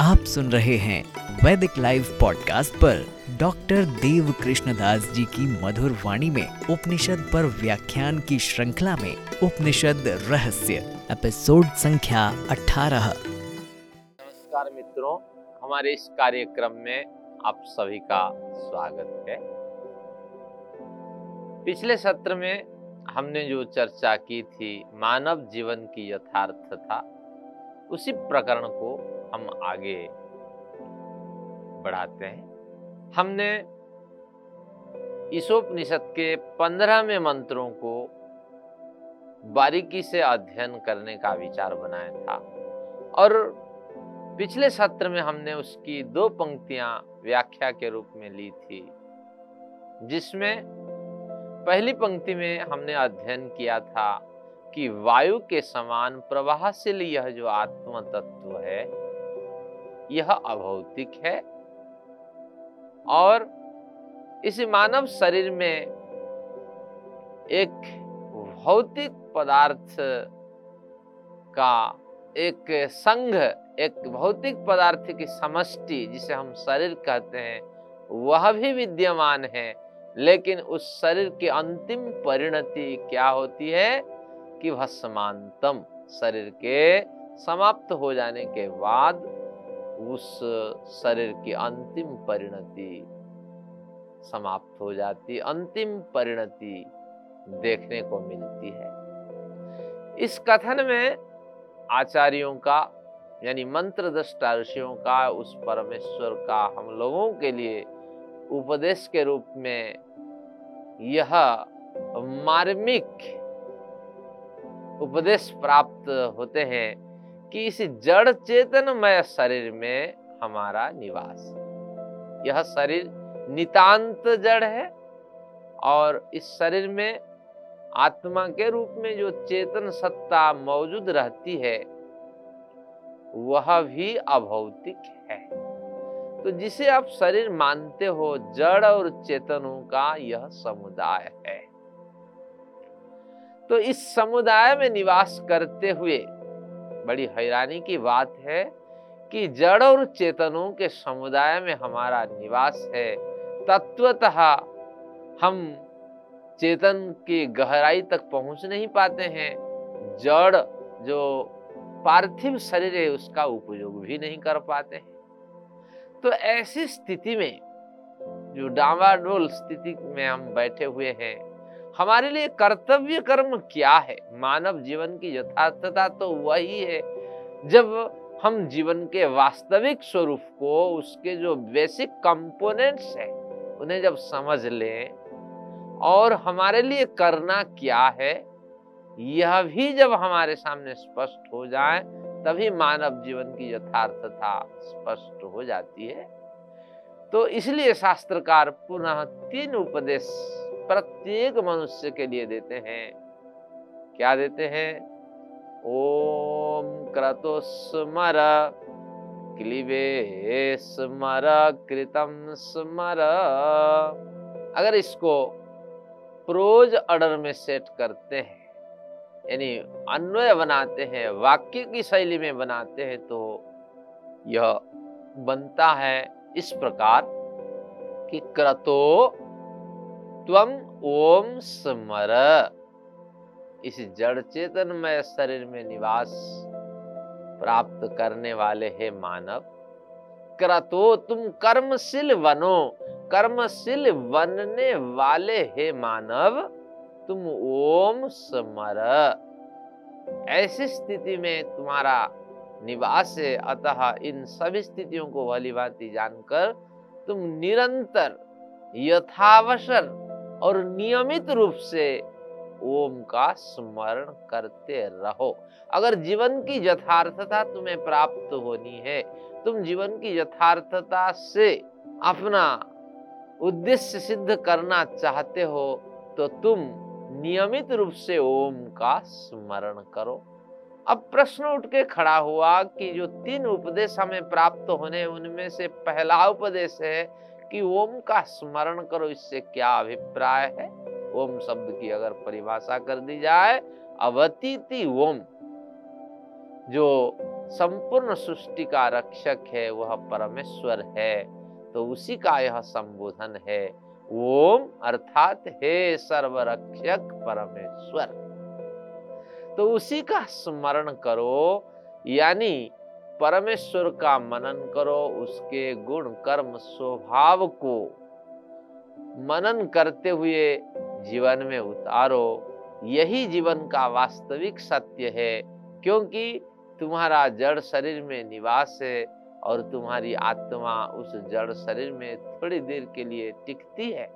आप सुन रहे हैं वैदिक लाइव पॉडकास्ट पर डॉक्टर देव कृष्णदास जी की मधुर वाणी में उपनिषद पर व्याख्यान की श्रृंखला में उपनिषद रहस्य, एपिसोड संख्या 18 नमस्कार मित्रों, हमारे इस कार्यक्रम में आप सभी का स्वागत है। पिछले सत्र में हमने जो चर्चा की थी, मानव जीवन की यथार्थता, उसी प्रकरण को हम आगे बढ़ाते हैं। हमने ईशोपनिषद के पंद्रहवें मंत्रों को बारीकी से अध्ययन करने का विचार बनाया था और पिछले सत्र में हमने उसकी दो पंक्तियाँ व्याख्या के रूप में ली थी, जिसमें पहली पंक्ति में हमने अध्ययन किया था कि वायु के समान प्रवाहशील यह जो आत्म तत्व है, यह अभौतिक है और इस मानव शरीर में एक भौतिक पदार्थ का एक संघ एक भौतिक पदार्थ की समष्टि, जिसे हम शरीर कहते हैं, वह भी विद्यमान है। लेकिन उस शरीर की अंतिम परिणति क्या होती है? कि भस्मांतम शरीर के समाप्त हो जाने के बाद उस शरीर की अंतिम परिणति समाप्त हो जाती, अंतिम परिणति देखने को मिलती है। इस कथन में आचार्यों का यानी मंत्र दृष्टा ऋषियों का, उस परमेश्वर का हम लोगों के लिए उपदेश के रूप में यह मार्मिक उपदेश प्राप्त होते हैं कि इस जड़ चेतनमय शरीर में हमारा निवास। यह शरीर नितांत जड़ है और इस शरीर में आत्मा के रूप में जो चेतन सत्ता मौजूद रहती है वह भी अभौतिक है। तो जिसे आप शरीर मानते हो, जड़ और चेतनों का यह समुदाय है। तो इस समुदाय में निवास करते हुए बड़ी हैरानी की बात है कि जड़ और चेतनों के समुदाय में हमारा निवास है। तत्वतः हम चेतन की गहराई तक पहुँच नहीं पाते हैं। जड़ जो पार्थिव शरीर उसका उपयोग भी नहीं कर पाते तो ऐसी स्थिति में, जो डावाडोल स्थिति में हम बैठे हुए हैं, हमारे लिए कर्तव्य कर्म क्या है? मानव जीवन की यथार्थता तो वही है। जब हम जीवन के वास्तविक स्वरूप को, उसके जो बेसिक कंपोनेंट्स है, उन्हें जब समझ लें, और हमारे लिए करना क्या है यह भी जब हमारे सामने स्पष्ट हो जाए, तभी मानव जीवन की यथार्थता स्पष्ट हो जाती है। तो इसलिए शास्त्रकार पुनः तीन उपदेश प्रत्येक मनुष्य के लिए देते हैं। क्या देते हैं? ओम क्रतो स्मर स्मर कृतम स्मर। अगर इसको प्रोज ऑर्डर में सेट करते हैं यानी अन्वय बनाते हैं, वाक्य की शैली में बनाते हैं तो यह बनता है इस प्रकार कि क्रतो त्वम ओम स्मर। इस जड़ चेतनमय शरीर में निवास प्राप्त करने वाले हे मानव, क्रतो तुम कर्मशील बनो, कर्मशील बनने वाले हे मानव। तुम ओम स्मर। ऐसी स्थिति में तुम्हारा निवास है। अतः इन सभी स्थितियों को भली भांति जानकर तुम निरंतर यथावसर और नियमित रूप से ओम का स्मरण करते रहो। अगर जीवन की यथार्थता तुम्हें प्राप्त होनी है, तुम जीवन की यथार्थता से अपना उद्देश्य सिद्ध करना चाहते हो तो तुम नियमित रूप से ओम का स्मरण करो। अब प्रश्न उठ के खड़ा हुआ कि जो तीन उपदेश हमें प्राप्त होने, उनमें से पहला उपदेश है कि ओम का स्मरण करो, इससे क्या अभिप्राय है? ओम शब्द की अगर परिभाषा कर दी जाए, अवतीति ओम, जो संपूर्ण सृष्टि का रक्षक है, वह परमेश्वर है तो उसी का यह संबोधन है। ओम अर्थात हे सर्वरक्षक परमेश्वर। तो उसी का स्मरण करो, यानी परमेश्वर का मनन करो, उसके गुण, कर्म, स्वभाव को मनन करते हुए जीवन में उतारो। यही जीवन का वास्तविक सत्य है, क्योंकि तुम्हारा जड़ शरीर में निवास है और तुम्हारी आत्मा उस जड़ शरीर में थोड़ी देर के लिए टिकती है।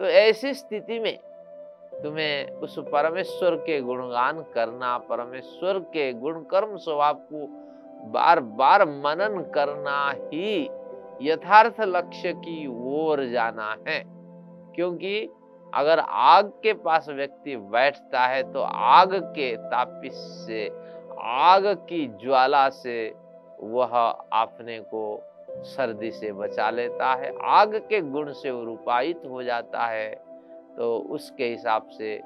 तो ऐसी स्थिति में तुम्हें उस परमेश्वर के गुणगान करना, परमेश्वर के गुण कर्म स्वभाव को बार बार मनन करना ही यथार्थ लक्ष्य की ओर जाना है। क्योंकि अगर आग के पास व्यक्ति बैठता है तो आग के तापिस से, आग की ज्वाला से वह अपने को सर्दी से बचा लेता है, आग के गुण से वो रूपायित हो जाता है। तो उसके हिसाब से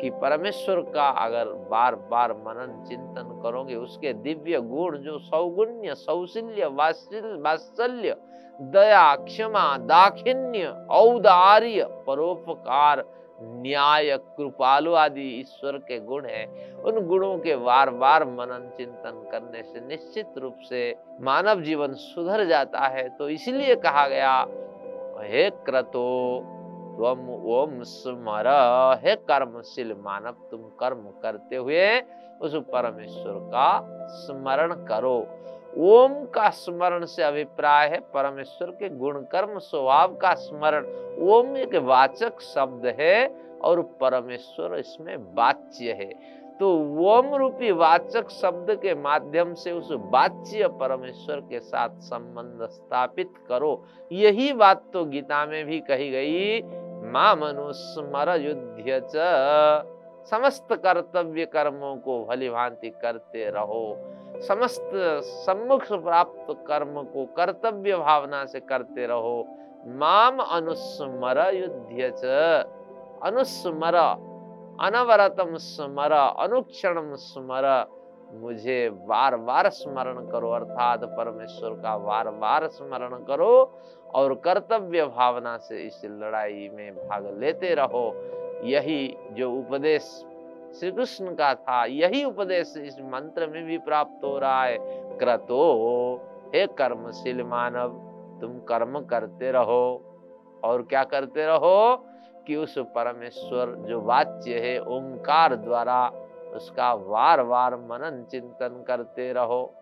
कि परमेश्वर का अगर बार बार मनन चिंतन करोगे, उसके दिव्य गुण जो सौगुण्य सौशिल्य वात्सल्य, दया, क्षमा दाखिन्य औदार्य, परोपकार न्याय, कृपालु आदि ईश्वर के गुण है। उन गुणों के बार बार मनन, चिंतन करने से निश्चित रूप से मानव जीवन सुधर जाता है। तो इसलिए कहा गया, हे क्रतो तुम ओम स्मर, हे कर्मशील मानव, तुम कर्म करते हुए उस परमेश्वर का स्मरण करो। ओम का स्मरण से अभिप्राय है, परमेश्वर के गुण कर्म स्वभाव का स्मरण। ओम एक वाचक शब्द है और परमेश्वर इसमें वाच्य है। तो ओम रूपी वाचक शब्द के माध्यम से उस वाच्य परमेश्वर के साथ संबंध स्थापित करो। यही बात तो गीता में भी कही गई, माँ मनुस्मर युद्ध समस्त कर्तव्य कर्मों को भली भांति करते रहो। समस्त सम्मुख प्राप्त कर्म को कर्तव्य भावना से करते रहो। माम अनुस्मर युद्ध अनुस्मर, अनवरतम स्मर अनुक्षण स्मर। मुझे बार बार स्मरण करो, अर्थात परमेश्वर का बार बार स्मरण करो और कर्तव्य भावना से इस लड़ाई में भाग लेते रहो। यही जो उपदेश श्री कृष्ण का था। यही उपदेश इस मंत्र में भी प्राप्त हो रहा है। क्रतो, हे कर्मशील मानव, तुम कर्म करते रहो। और क्या करते रहो? कि उस परमेश्वर जो वाच्य है, ओंकार द्वारा उसका वार वार मनन चिंतन करते रहो।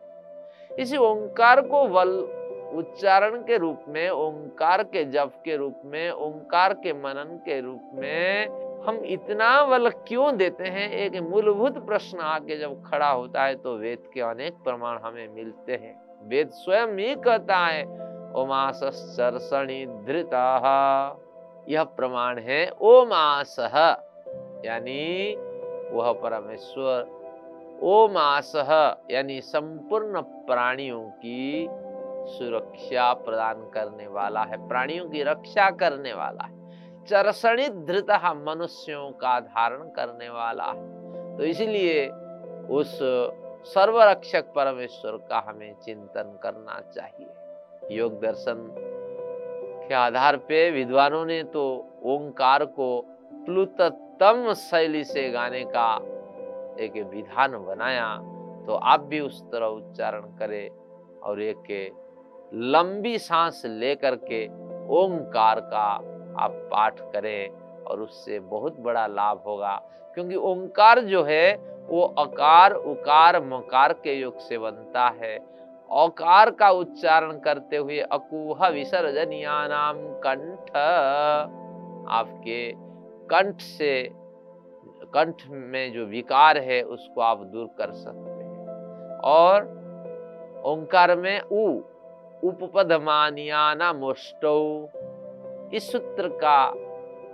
इसी ओंकार को वल उच्चारण के रूप में, ओंकार के जप के रूप में, ओंकार के मनन के रूप में हम इतना बल क्यों देते हैं? एक मूलभूत प्रश्न आके जब खड़ा होता है तो वेद के अनेक प्रमाण हमें मिलते हैं। वेद स्वयं ही कहता है ओमासर्षणी धृता। यह प्रमाण है, ओमास। यानी वह परमेश्वर, ओमास। यानी संपूर्ण प्राणियों की सुरक्षा प्रदान करने वाला है, प्राणियों की रक्षा करने वाला है। चरसणित धृत मनुष्यों का धारण करने वाला है। तो इसलिए उस सर्वरक्षक परमेश्वर का हमें चिंतन करना चाहिए। योग दर्शन के आधार पे विद्वानों ने तो ओंकार को प्लुतम शैली से गाने का एक विधान बनाया तो आप भी उस तरह उच्चारण करें और एक लंबी सांस लेकर के ओंकार का आप पाठ करें और उससे बहुत बड़ा लाभ होगा। क्योंकि ओंकार जो है, वो अकार, उकार, मकार के योग से बनता है। औकार का उच्चारण करते हुए अकुह विसर्जनिया नाम कंठ, आपके कंठ से, कंठ में जो विकार है, उसको आप दूर कर सकते हैं। और ओंकार में उ उपपदमानियाना मोष्टो इस सूत्र का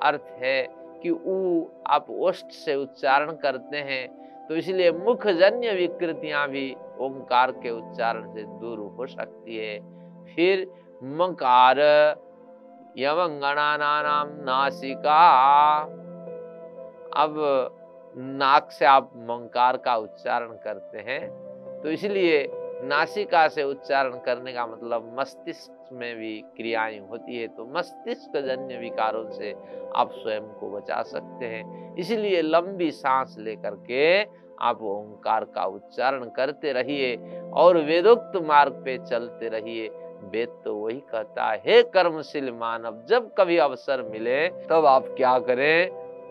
अर्थ है कि ऊ आप ओष्ट से उच्चारण करते हैं तो इसलिए मुखजन्य विकृतियाँ भी ओंकार के उच्चारण से दूर हो सकती है। फिर मकार यमंगणानाम नासिका। अब नाक से आप मंकार का उच्चारण करते हैं तो इसलिए नासिका से उच्चारण करने का मतलब मस्तिष्क में भी क्रियाएँ होती है तो मस्तिष्क जन्य विकारों से आप स्वयं को बचा सकते हैं। इसलिए लंबी सांस लेकर के आप ओंकार का उच्चारण करते रहिए और वेदोक्त मार्ग पे चलते रहिए। वेद तो वही कहता है, हे कर्मशील मानव, जब कभी अवसर मिले, तब आप क्या करें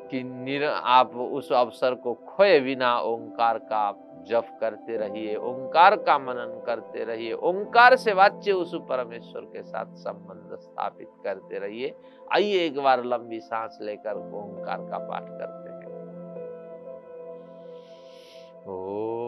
कि निर, आप उस अवसर को खोए बिना ओंकार का जप करते रहिए, ओंकार का मनन करते रहिए, ओंकार से वाच्य उस परमेश्वर के साथ संबंध स्थापित करते रहिए। आइए एक बार लंबी सांस लेकर ओंकार का पाठ करते हैं। ओ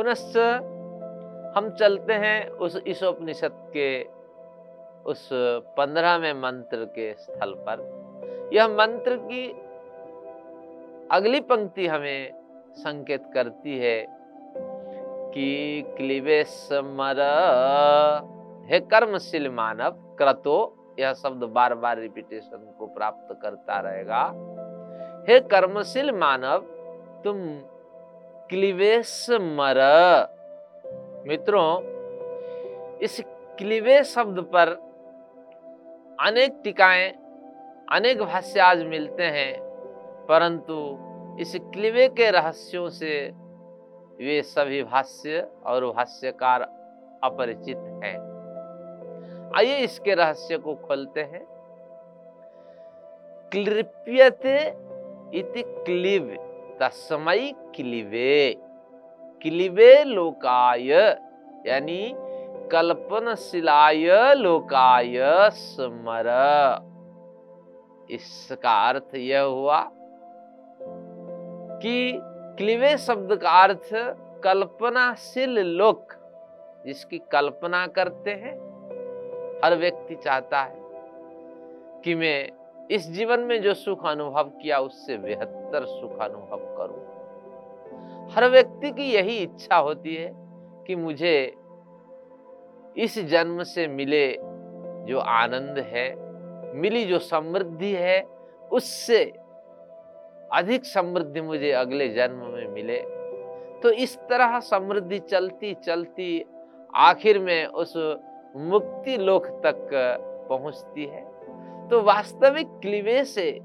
पुनश्च हम चलते हैं उस इस उपनिषद के उस पंद्रहवें मंत्र के स्थल पर। यह मंत्र की अगली पंक्ति हमें संकेत करती है कि क्लिवे समर हे कर्मशील मानव, क्रतो, यह शब्द बार बार रिपीटेशन को प्राप्त करता रहेगा। हे कर्मशील मानव, तुम क्लिवेश मर। मित्रों, इस क्लिवे शब्द पर अनेक टीकाएँ, अनेक भाष्य आज मिलते हैं, परंतु इस क्लिवे के रहस्यों से वे सभी भाष्य और भाष्यकार अपरिचित हैं। आइए इसके रहस्य को खोलते हैं। क्लिप्यते इति क्लिव। तस्मय क्लिवे क्लिवे लोकाय, यानी कल्पनशिलाय लोकाय स्मर। इसका अर्थ यह हुआ कि क्लिवे शब्द का अर्थ कल्पनाशील लोक, जिसकी कल्पना करते हैं, हर व्यक्ति चाहता है कि मैं इस जीवन में जो सुख अनुभव किया, उससे बेहतर सुख अनुभव करूँ। हर व्यक्ति की यही इच्छा होती है कि मुझे इस जन्म से मिले जो आनंद है, मिली जो समृद्धि है, उससे अधिक समृद्धि मुझे अगले जन्म में मिले। तो इस तरह समृद्धि चलती चलती आखिर में उस मुक्ति लोक तक पहुँचती है। तो वास्तविक क्लिवे से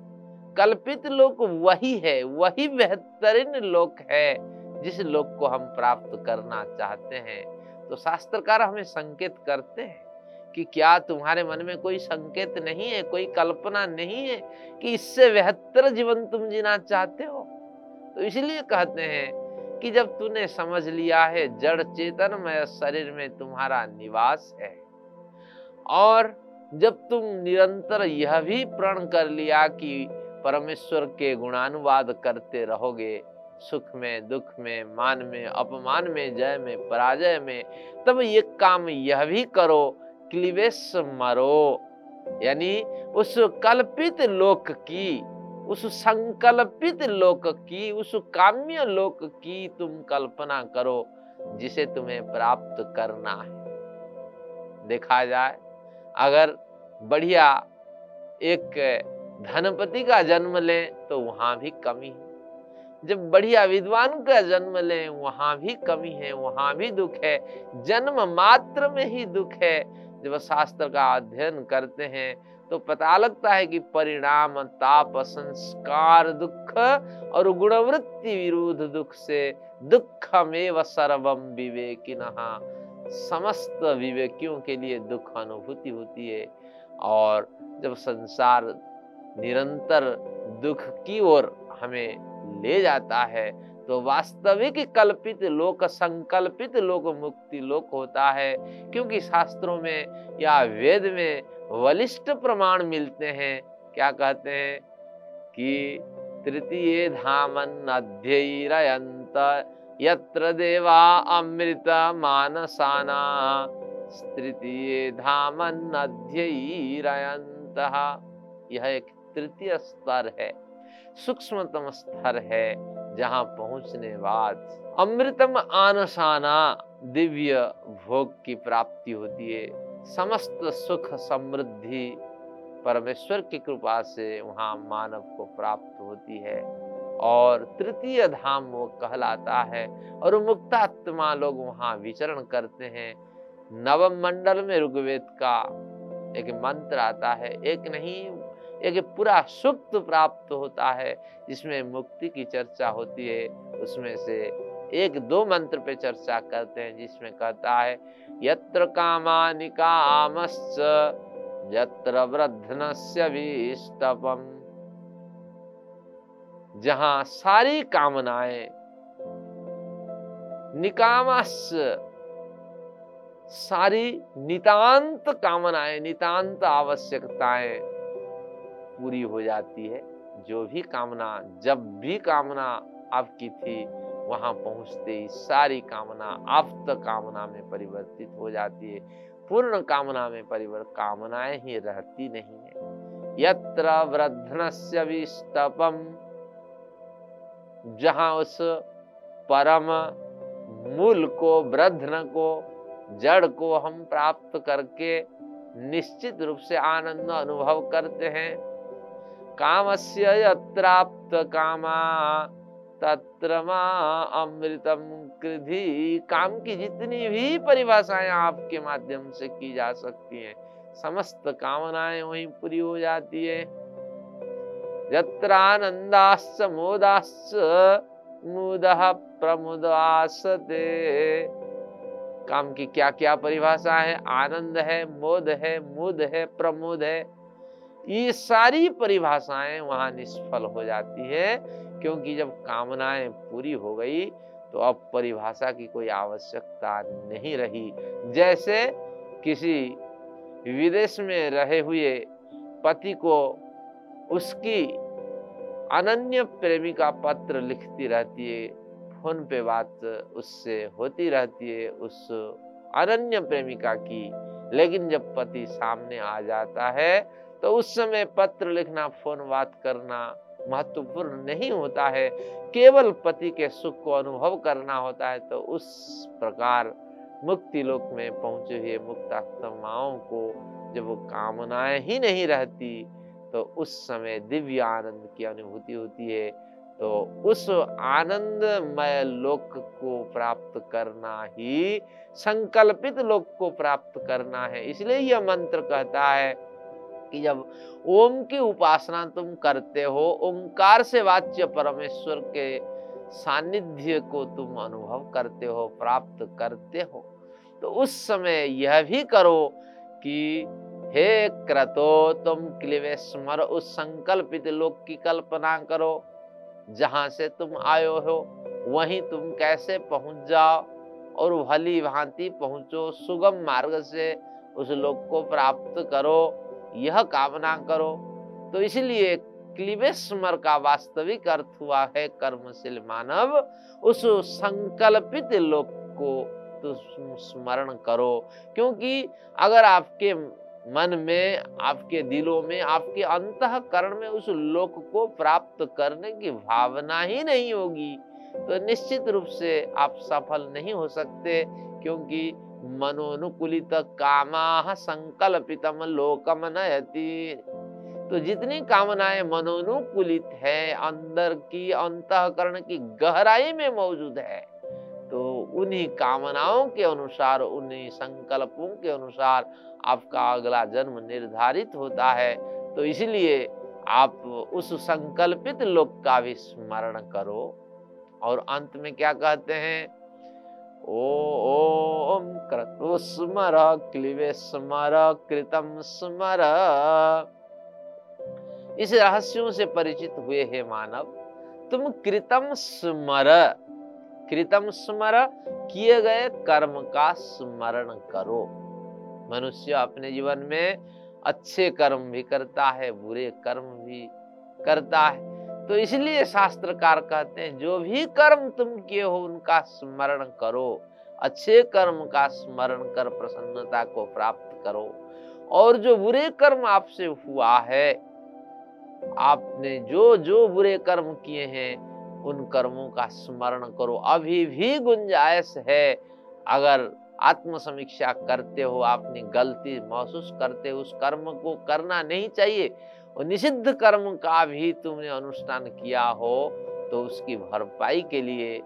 कल्पित लोक वही है, वही बेहतरीन लोक है, जिस लोक को हम प्राप्त करना चाहते हैं। तो शास्त्रकार हमें संकेत करते हैं कि क्या तुम्हारे मन में कोई संकेत नहीं है, कोई कल्पना नहीं है कि इससे बेहतर जीवन तुम जीना चाहते हो? तो इसलिए कहते हैं कि जब तूने समझ लिया है, जड़ चेतन में शरीर में तुम्हारा निवास है। और जब तुम निरंतर यह भी प्रण कर लिया कि परमेश्वर के गुणानुवाद करते रहोगे, सुख में, दुख में, मान में, अपमान में, जय में, पराजय में, तब ये काम यह भी करो क्लिवेश मरो। यानी उस कल्पित लोक की, उस संकल्पित लोक की, उस काम्य लोक की तुम कल्पना करो, जिसे तुम्हें प्राप्त करना है। देखा जाए, अगर बढ़िया, एक धनपति का जन्म ले तो वहाँ भी कमी है। जब बढ़िया विद्वान का जन्म ले, वहाँ भी कमी है, वहाँ भी दुख है, जन्म मात्र में ही दुख है। जब शास्त्र का अध्ययन करते हैं तो पता लगता है कि परिणाम, ताप, संस्कार, दुख और गुणवृत्ति विरोध दुख से दुख दुखमेव सर्वम विवेकिन। समस्त विवेकियों के लिए दुख अनुभूति होती है और जब संसार निरंतर दुख की ओर हमें ले जाता है तो वास्तविक कल्पित लोक, संकल्पित लोक मुक्ति लोक होता है। क्योंकि शास्त्रों में या वेद में वलिष्ठ प्रमाण मिलते हैं। क्या कहते हैं? कि तृतीय धामन अध्ययंत यत्र देवा अमृत मानसाना तृतीय धामन्नध्ययीरयंत यह एक तृतीय स्तर है, सूक्ष्मतम स्तर है, जहाँ पहुँचने बाद अमृतम आनसाना दिव्य भोग की प्राप्ति होती है। समस्त सुख समृद्धि परमेश्वर की कृपा से वहाँ मानव को प्राप्त होती है। और तृतीय धाम वो कहलाता है और मुक्तात्मा लोग वहाँ विचरण करते हैं। नवम मंडल में ऋग्वेद का एक मंत्र आता है, एक नहीं, एक पूरा सुप्त प्राप्त होता है, जिसमें मुक्ति की चर्चा होती है। उसमें से एक दो मंत्र पे चर्चा करते हैं, जिसमें कहता है, यत्र कामानि यत्र वृद्धनस्य विष्टपम। जहाँ सारी कामनाएँ निकामस, सारी नितांत कामनाएँ, नितांत आवश्यकताएँ पूरी हो जाती है। जो भी कामना, जब भी कामना आपकी थी, वहाँ पहुँचते ही सारी कामना आप्त कामना में परिवर्तित हो जाती है। पूर्ण कामना में परिवर्तन कामनाएँ ही रहती नहीं है। यत्र वृद्धनस्य विष्टपम। जहाँ उस परम मूल को वृद्धन को, जड़ को हम प्राप्त करके निश्चित रूप से आनंद अनुभव करते हैं। कामस्य यत्राप्त कामा, तत्र अमृतम कृधि। काम की जितनी भी परिभाषाएँ आपके माध्यम से की जा सकती हैं, समस्त कामनाएँ वहीं पूरी हो जाती है। मुद प्रमुदासते काम की क्या क्या परिभाषा है? आनंद है, मोद है, मुद है, प्रमोद है। ये सारी परिभाषाएँ वहाँ निष्फल हो जाती है, क्योंकि जब कामनाएँ पूरी हो गई तो अब परिभाषा की कोई आवश्यकता नहीं रही। जैसे किसी विदेश में रहे हुए पति को उसकी अनन्य प्रेमिका पत्र लिखती रहती है, फ़ोन पे बात उससे होती रहती है, उस अनन्य प्रेमिका की। लेकिन जब पति सामने आ जाता है तो उस समय पत्र लिखना, फ़ोन बात करना महत्वपूर्ण नहीं होता है। केवल पति के सुख को अनुभव करना होता है तो उस प्रकार मुक्ति लोक में पहुँचे हुए मुक्तात्माओं को जब वो कामनाएँ ही नहीं रहती तो उस समय दिव्य आनंद की अनुभूति होती है। तो उस आनंदमय लोक को प्राप्त करना ही, संकल्पित लोक को प्राप्त करना है। इसलिए यह मंत्र कहता है कि जब ओम की उपासना तुम करते हो, ओंकार से वाच्य परमेश्वर के सानिध्य को तुम अनुभव करते हो, प्राप्त करते हो। तो उस समय यह भी करो कि हे क्रतो, तुम क्लिवे उस संकल्पित लोक की कल्पना करो, जहाँ से तुम आयो हो, वहीं तुम कैसे पहुँच जाओ और भली भांति पहुंचो, सुगम मार्ग से उस लोक को प्राप्त करो, यह कामना करो। तो इसलिए क्लिवेस्मर का वास्तविक अर्थ हुआ है कर्मशील मानव, उस संकल्पित लोक को तो स्मरण करो, क्योंकि अगर आपके मन में, आपके दिलों में, आपके अंतकरण में उस लोक को प्राप्त करने की भावना ही नहीं होगी। तो निश्चित रूप से आप सफल नहीं हो सकते, क्योंकि मनोनुकूलित कामा संकल्पितम लोकम तो जितनी कामनाएँ मनोनुकूलित है, अंदर की अंतकरण की गहराई में मौजूद है। तो उन्हीं कामनाओं के अनुसार, उन्हीं संकल्पों के अनुसार आपका अगला जन्म निर्धारित होता है। तो इसलिए आप उस संकल्पित लोक का भी स्मरण करो और अंत में क्या कहते हैं? ओम क्रतु स्मर क्लिवे स्मर कृतम स्मर। इस रहस्यों से परिचित हुए हैं मानव, तुम कृतम स्मर। कृतम स्मर किए गए कर्म का स्मरण करो। मनुष्य अपने जीवन में अच्छे कर्म भी करता है, बुरे कर्म भी करता है। तो इसलिए शास्त्रकार कहते हैं, जो भी कर्म तुम किए हो, उनका स्मरण करो। अच्छे कर्म का स्मरण कर प्रसन्नता को प्राप्त करो। और जो बुरे कर्म आपसे हुआ है, आपने जो जो बुरे कर्म किए हैं उन कर्मों का स्मरण करो। अभी भी गुंजाइश है। अगर आत्म समीक्षा करते हो अपनी गलती महसूस करते हो, उस कर्म को करना नहीं चाहिए और निषिद्ध कर्म का भी तुमने अनुष्ठान किया हो तो उसकी भरपाई के लिए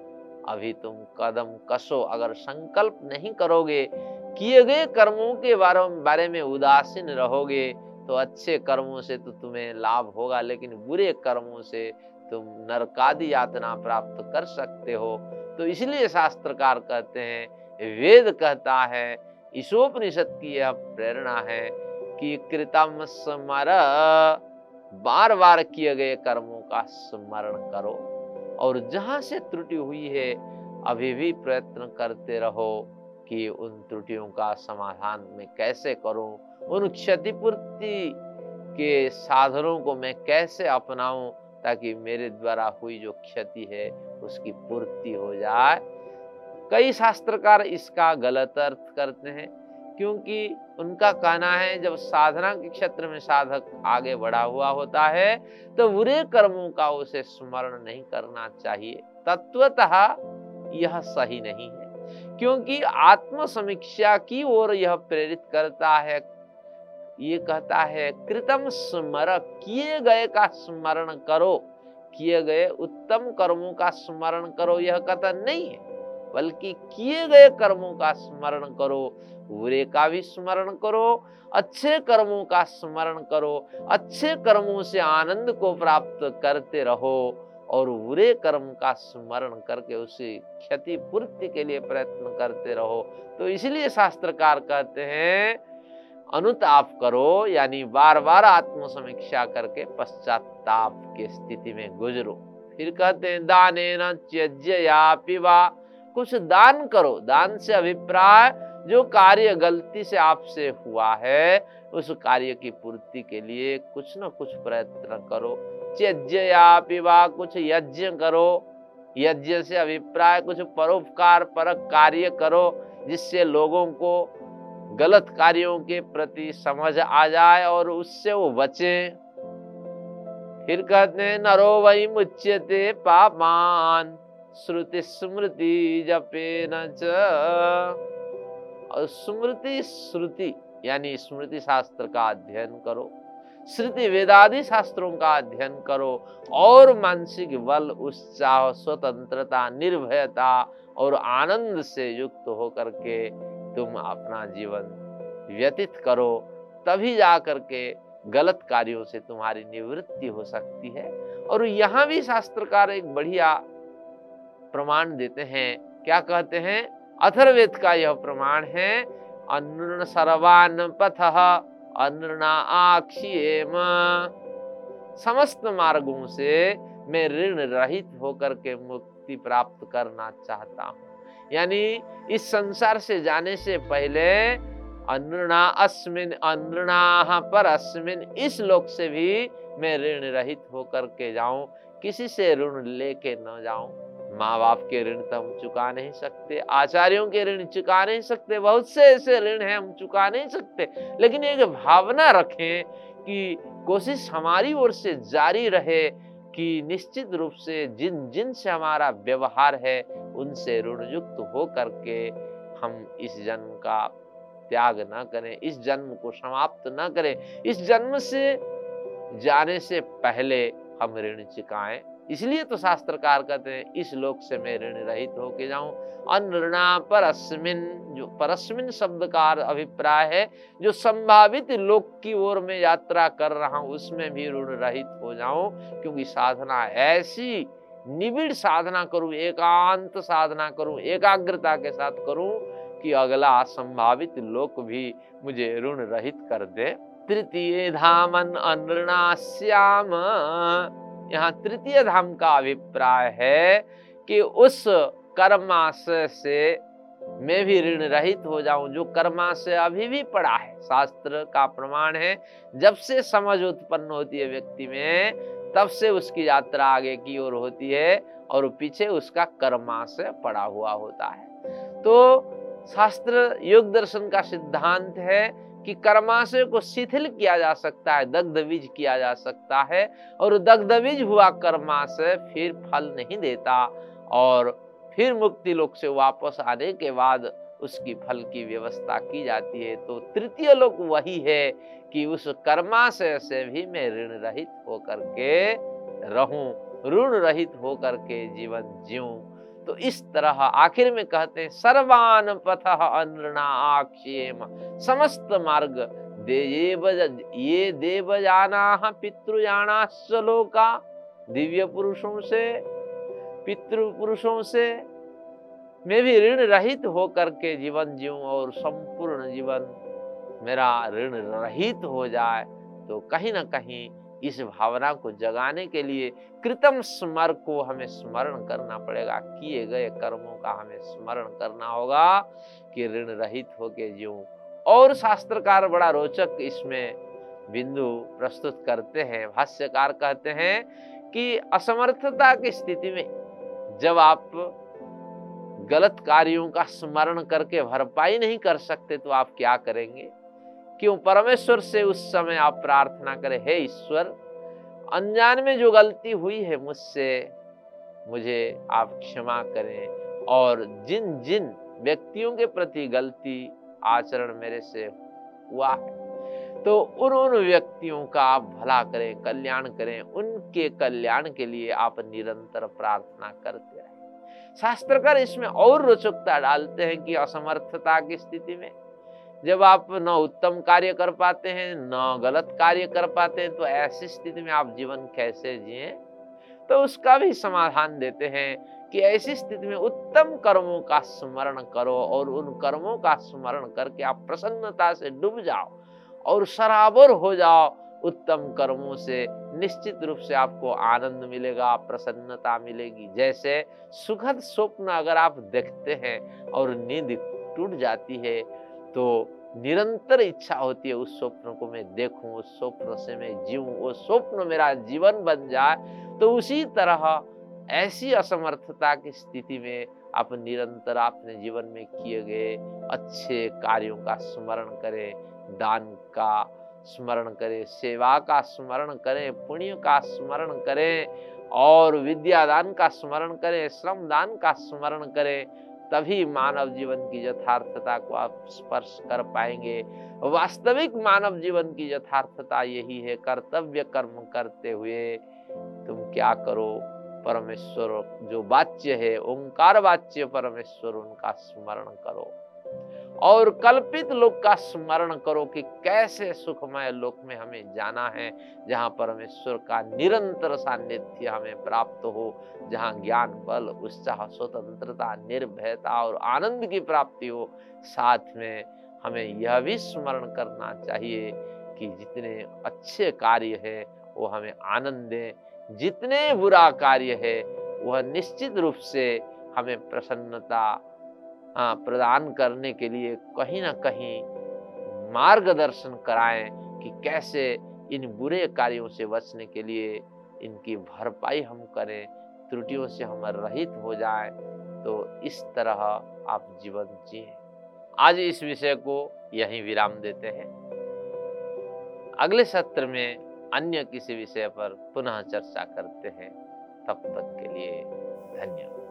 अभी तुम कदम कसो। अगर संकल्प नहीं करोगे, किए गए कर्मों के बारे में उदासीन रहोगे तो अच्छे कर्मों से तो तुम्हें लाभ होगा, लेकिन बुरे कर्मों से तुम नरकादि यातना प्राप्त कर सकते हो। तो इसलिए शास्त्रकार कहते हैं, वेद कहता है, ईशोपनिषद की यह प्रेरणा है कि कृतम स्मर, बार बार किए गए कर्मों का स्मरण करो और जहाँ से त्रुटि हुई है, अभी भी प्रयत्न करते रहो कि उन त्रुटियों का समाधान मैं कैसे करूँ, उन क्षतिपूर्ति के साधनों को मैं कैसे अपनाऊं ताकि मेरे द्वारा हुई जो क्षति है, उसकी पूर्ति हो जाए। कई शास्त्रकार इसका गलत अर्थ करते हैं, क्योंकि उनका कहना है, जब साधना के क्षेत्र में साधक आगे बढ़ा हुआ होता है तो बुरे कर्मों का उसे स्मरण नहीं करना चाहिए। तत्वतः यह सही नहीं है, क्योंकि आत्म समीक्षा की ओर यह प्रेरित करता है ये कहता है, कृतम स्मर, किए गए का स्मरण करो। किए गए उत्तम कर्मों का स्मरण करो। यह कथन नहीं है, बल्कि किए गए कर्मों का स्मरण करो। बुरे का भी स्मरण करो, अच्छे कर्मों का स्मरण करो, अच्छे कर्मों से आनंद को प्राप्त करते रहो और बुरे कर्म का स्मरण करके उसे क्षतिपूर्ति के लिए प्रयत्न करते रहो। तो इसलिए शास्त्रकार कहते हैं अनुताप करो, यानी बार बार आत्म समीक्षा करके पश्चाताप के स्थिति में गुजरो। फिर कहते हैं दाने न पिवा कुछ दान करो, दान से अभिप्राय, जो कार्य गलती से आपसे हुआ है, उस कार्य की पूर्ति के लिए कुछ न कुछ प्रयत्न करो। त्यज्य या पिवा कुछ यज्ञ करो। यज्ञ से अभिप्राय, कुछ परोपकार परक कार्य करो, जिससे लोगों को गलत कार्यों के प्रति समझ आ जाए और उससे वो बचे। फिर कहते नरो वही मुच्यते पापान, श्रुति स्मृति जपे न स्मृति श्रुति, यानी स्मृति शास्त्र का अध्ययन करो श्रुति वेदादि शास्त्रों का अध्ययन करो और मानसिक बल, उत्साह, स्वतंत्रता, निर्भयता और आनंद से युक्त होकर के तुम अपना जीवन व्यतीत करो, तभी जा करके गलत कार्यों से तुम्हारी निवृत्ति हो सकती है। और यहाँ भी शास्त्रकार एक बढ़िया प्रमाण देते हैं। क्या कहते हैं? अथर्वेद का यह प्रमाण है अन्न सर्वान पथ अनृणा समस्त मार्गों से मैं ऋण रहित होकर के मुक्ति प्राप्त करना चाहता हूँ। यानी इस संसार से जाने से पहले अनृणा अस्मिन अनृणा पर अस्मिन, इस लोक से भी मैं ऋण रहित होकर के जाऊँ। किसी से ऋण लेके न जाऊँ। माँ बाप के ऋण तो हम चुका नहीं सकते, आचार्यों के ऋण चुका नहीं सकते, बहुत से ऐसे ऋण हैं हम चुका नहीं सकते। लेकिन एक भावना रखें कि कोशिश हमारी ओर से जारी रहे कि निश्चित रूप से जिन जिन से हमारा व्यवहार है, उनसे ऋण युक्त हो करके हम इस जन्म का त्याग ना करें, इस जन्म को समाप्त ना करें। इस जन्म से जाने से पहले हम ऋण चुकाएँ। इसलिए तो शास्त्रकार कहते हैं, इस लोक से मैं ऋण रहित होके जाऊँ। अनृणा परस्मिन, जो परस्मिन शब्द का अभिप्राय है, जो संभावित लोक की ओर में यात्रा कर रहा हूँ, उसमें भी ऋण रहित हो जाऊँ, क्योंकि साधना ऐसी निबिड़ साधना करूँ, एकांत साधना करूँ, एकाग्रता के साथ करूँ, कि अगला संभावित लोक भी मुझे ऋण रहित कर दे। तृतीय धामन अनृणाश्याम यहाँ तृतीय धाम का अभिप्राय है कि उस कर्माशय से मैं भी ऋण रहित हो जाऊँ, जो कर्माशय अभी भी पड़ा है। शास्त्र का प्रमाण है, जब से समझ उत्पन्न होती है व्यक्ति में, तब से उसकी यात्रा आगे की ओर होती है और पीछे उसका कर्माशय पड़ा हुआ होता है। तो शास्त्र योग दर्शन का सिद्धांत है कि कर्माशय को शिथिल किया जा सकता है दग्ध बीज किया जा सकता है, और दग्ध बीज हुआ कर्माशय फिर फल नहीं देता, और फिर मुक्ति लोक से वापस आने के बाद उसकी फल की व्यवस्था की जाती है। तो तृतीय लोक वही है कि उस कर्माशय से भी मैं ऋण रहित होकर के रहूँ, ऋण रहित होकर के जीवन जीऊं। तो इस तरह आखिर में कहते हैं सर्वान पथ अनृणाक्षेम समस्त मार्ग देव ये देव जाना पितृजाना लोका, दिव्य पुरुषों से, पितृ पुरुषों से, मैं भी ऋण रहित होकर के जीवन जीऊं और संपूर्ण जीवन मेरा ऋण रहित हो जाए तो कहीं ना कहीं इस भावना को जगाने के लिए कृतम स्मर को हमें स्मरण करना पड़ेगा। किए गए कर्मों का हमें स्मरण करना होगा कि ऋण रहित होके जीऊं। और शास्त्रकार बड़ा रोचक इसमें बिंदु प्रस्तुत करते हैं। भाष्यकार कहते हैं कि असमर्थता की स्थिति में जब आप गलत कार्यों का स्मरण करके भरपाई नहीं कर सकते तो आप क्या करेंगे? क्यों? परमेश्वर से उस समय आप प्रार्थना करें, हे ईश्वर, अनजान में जो गलती हुई है मुझसे, मुझे आप क्षमा करें। और जिन जिन व्यक्तियों के प्रति गलती आचरण मेरे से हुआ है तो उन उन व्यक्तियों का आप भला करें, कल्याण करें। उनके कल्याण के लिए आप निरंतर प्रार्थना करते रहें। शास्त्रकार इसमें और रोचकता डालते हैं कि असमर्थता की स्थिति में जब आप न उत्तम कार्य कर पाते हैं, न गलत कार्य कर पाते हैं तो ऐसी स्थिति में आप जीवन कैसे जिए? तो उसका भी समाधान देते हैं कि ऐसी स्थिति में उत्तम कर्मों का स्मरण करो और उन कर्मों का स्मरण करके आप प्रसन्नता से डूब जाओ और सराबर हो जाओ। उत्तम कर्मों से निश्चित रूप से आपको आनंद मिलेगा, प्रसन्नता मिलेगी। जैसे सुखद स्वप्न अगर आप देखते हैं और नींद टूट जाती है तो निरंतर इच्छा होती है उस स्वप्न को मैं देखूँ, उस स्वप्न से मैं जीऊं, वो स्वप्न मेरा जीवन बन जाए तो उसी तरह ऐसी असमर्थता की स्थिति में आप निरंतर अपने जीवन में किए गए अच्छे कार्यों का स्मरण करें, दान का स्मरण करें, सेवा का स्मरण करें, पुण्य का स्मरण करें और विद्यादान का स्मरण करें श्रम दान का स्मरण करें तभी मानव जीवन की यथार्थता को आप स्पर्श कर पाएँगे। वास्तविक मानव जीवन की यथार्थता यही है, कर्तव्य कर्म करते हुए। तुम क्या करो? परमेश्वर जो वाच्य है, ओंकार वाच्य परमेश्वर, उनका स्मरण करो। और कल्पित लोक का स्मरण करो कि कैसे सुखमय लोक में हमें जाना है, जहाँ परमेश्वर का निरंतर सानिध्य हमें प्राप्त हो, जहाँ ज्ञान, बल, उत्साह, स्वतंत्रता, निर्भयता और आनंद की प्राप्ति हो। साथ में हमें यह भी स्मरण करना चाहिए कि जितने अच्छे कार्य है, वो हमें आनंद दें। जितने बुरा कार्य है, वह निश्चित रूप से हमें प्रसन्नता प्रदान करने के लिए कहीं ना कहीं मार्गदर्शन कराएँ कि कैसे इन बुरे कार्यों से बचने के लिए इनकी भरपाई हम करें, त्रुटियों से हम रहित हो जाएँ। तो इस तरह आप जीवन जिए। आज इस विषय को यहीं विराम देते हैं। अगले सत्र में अन्य किसी विषय पर पुनः चर्चा करते हैं। तब तक के लिए धन्यवाद।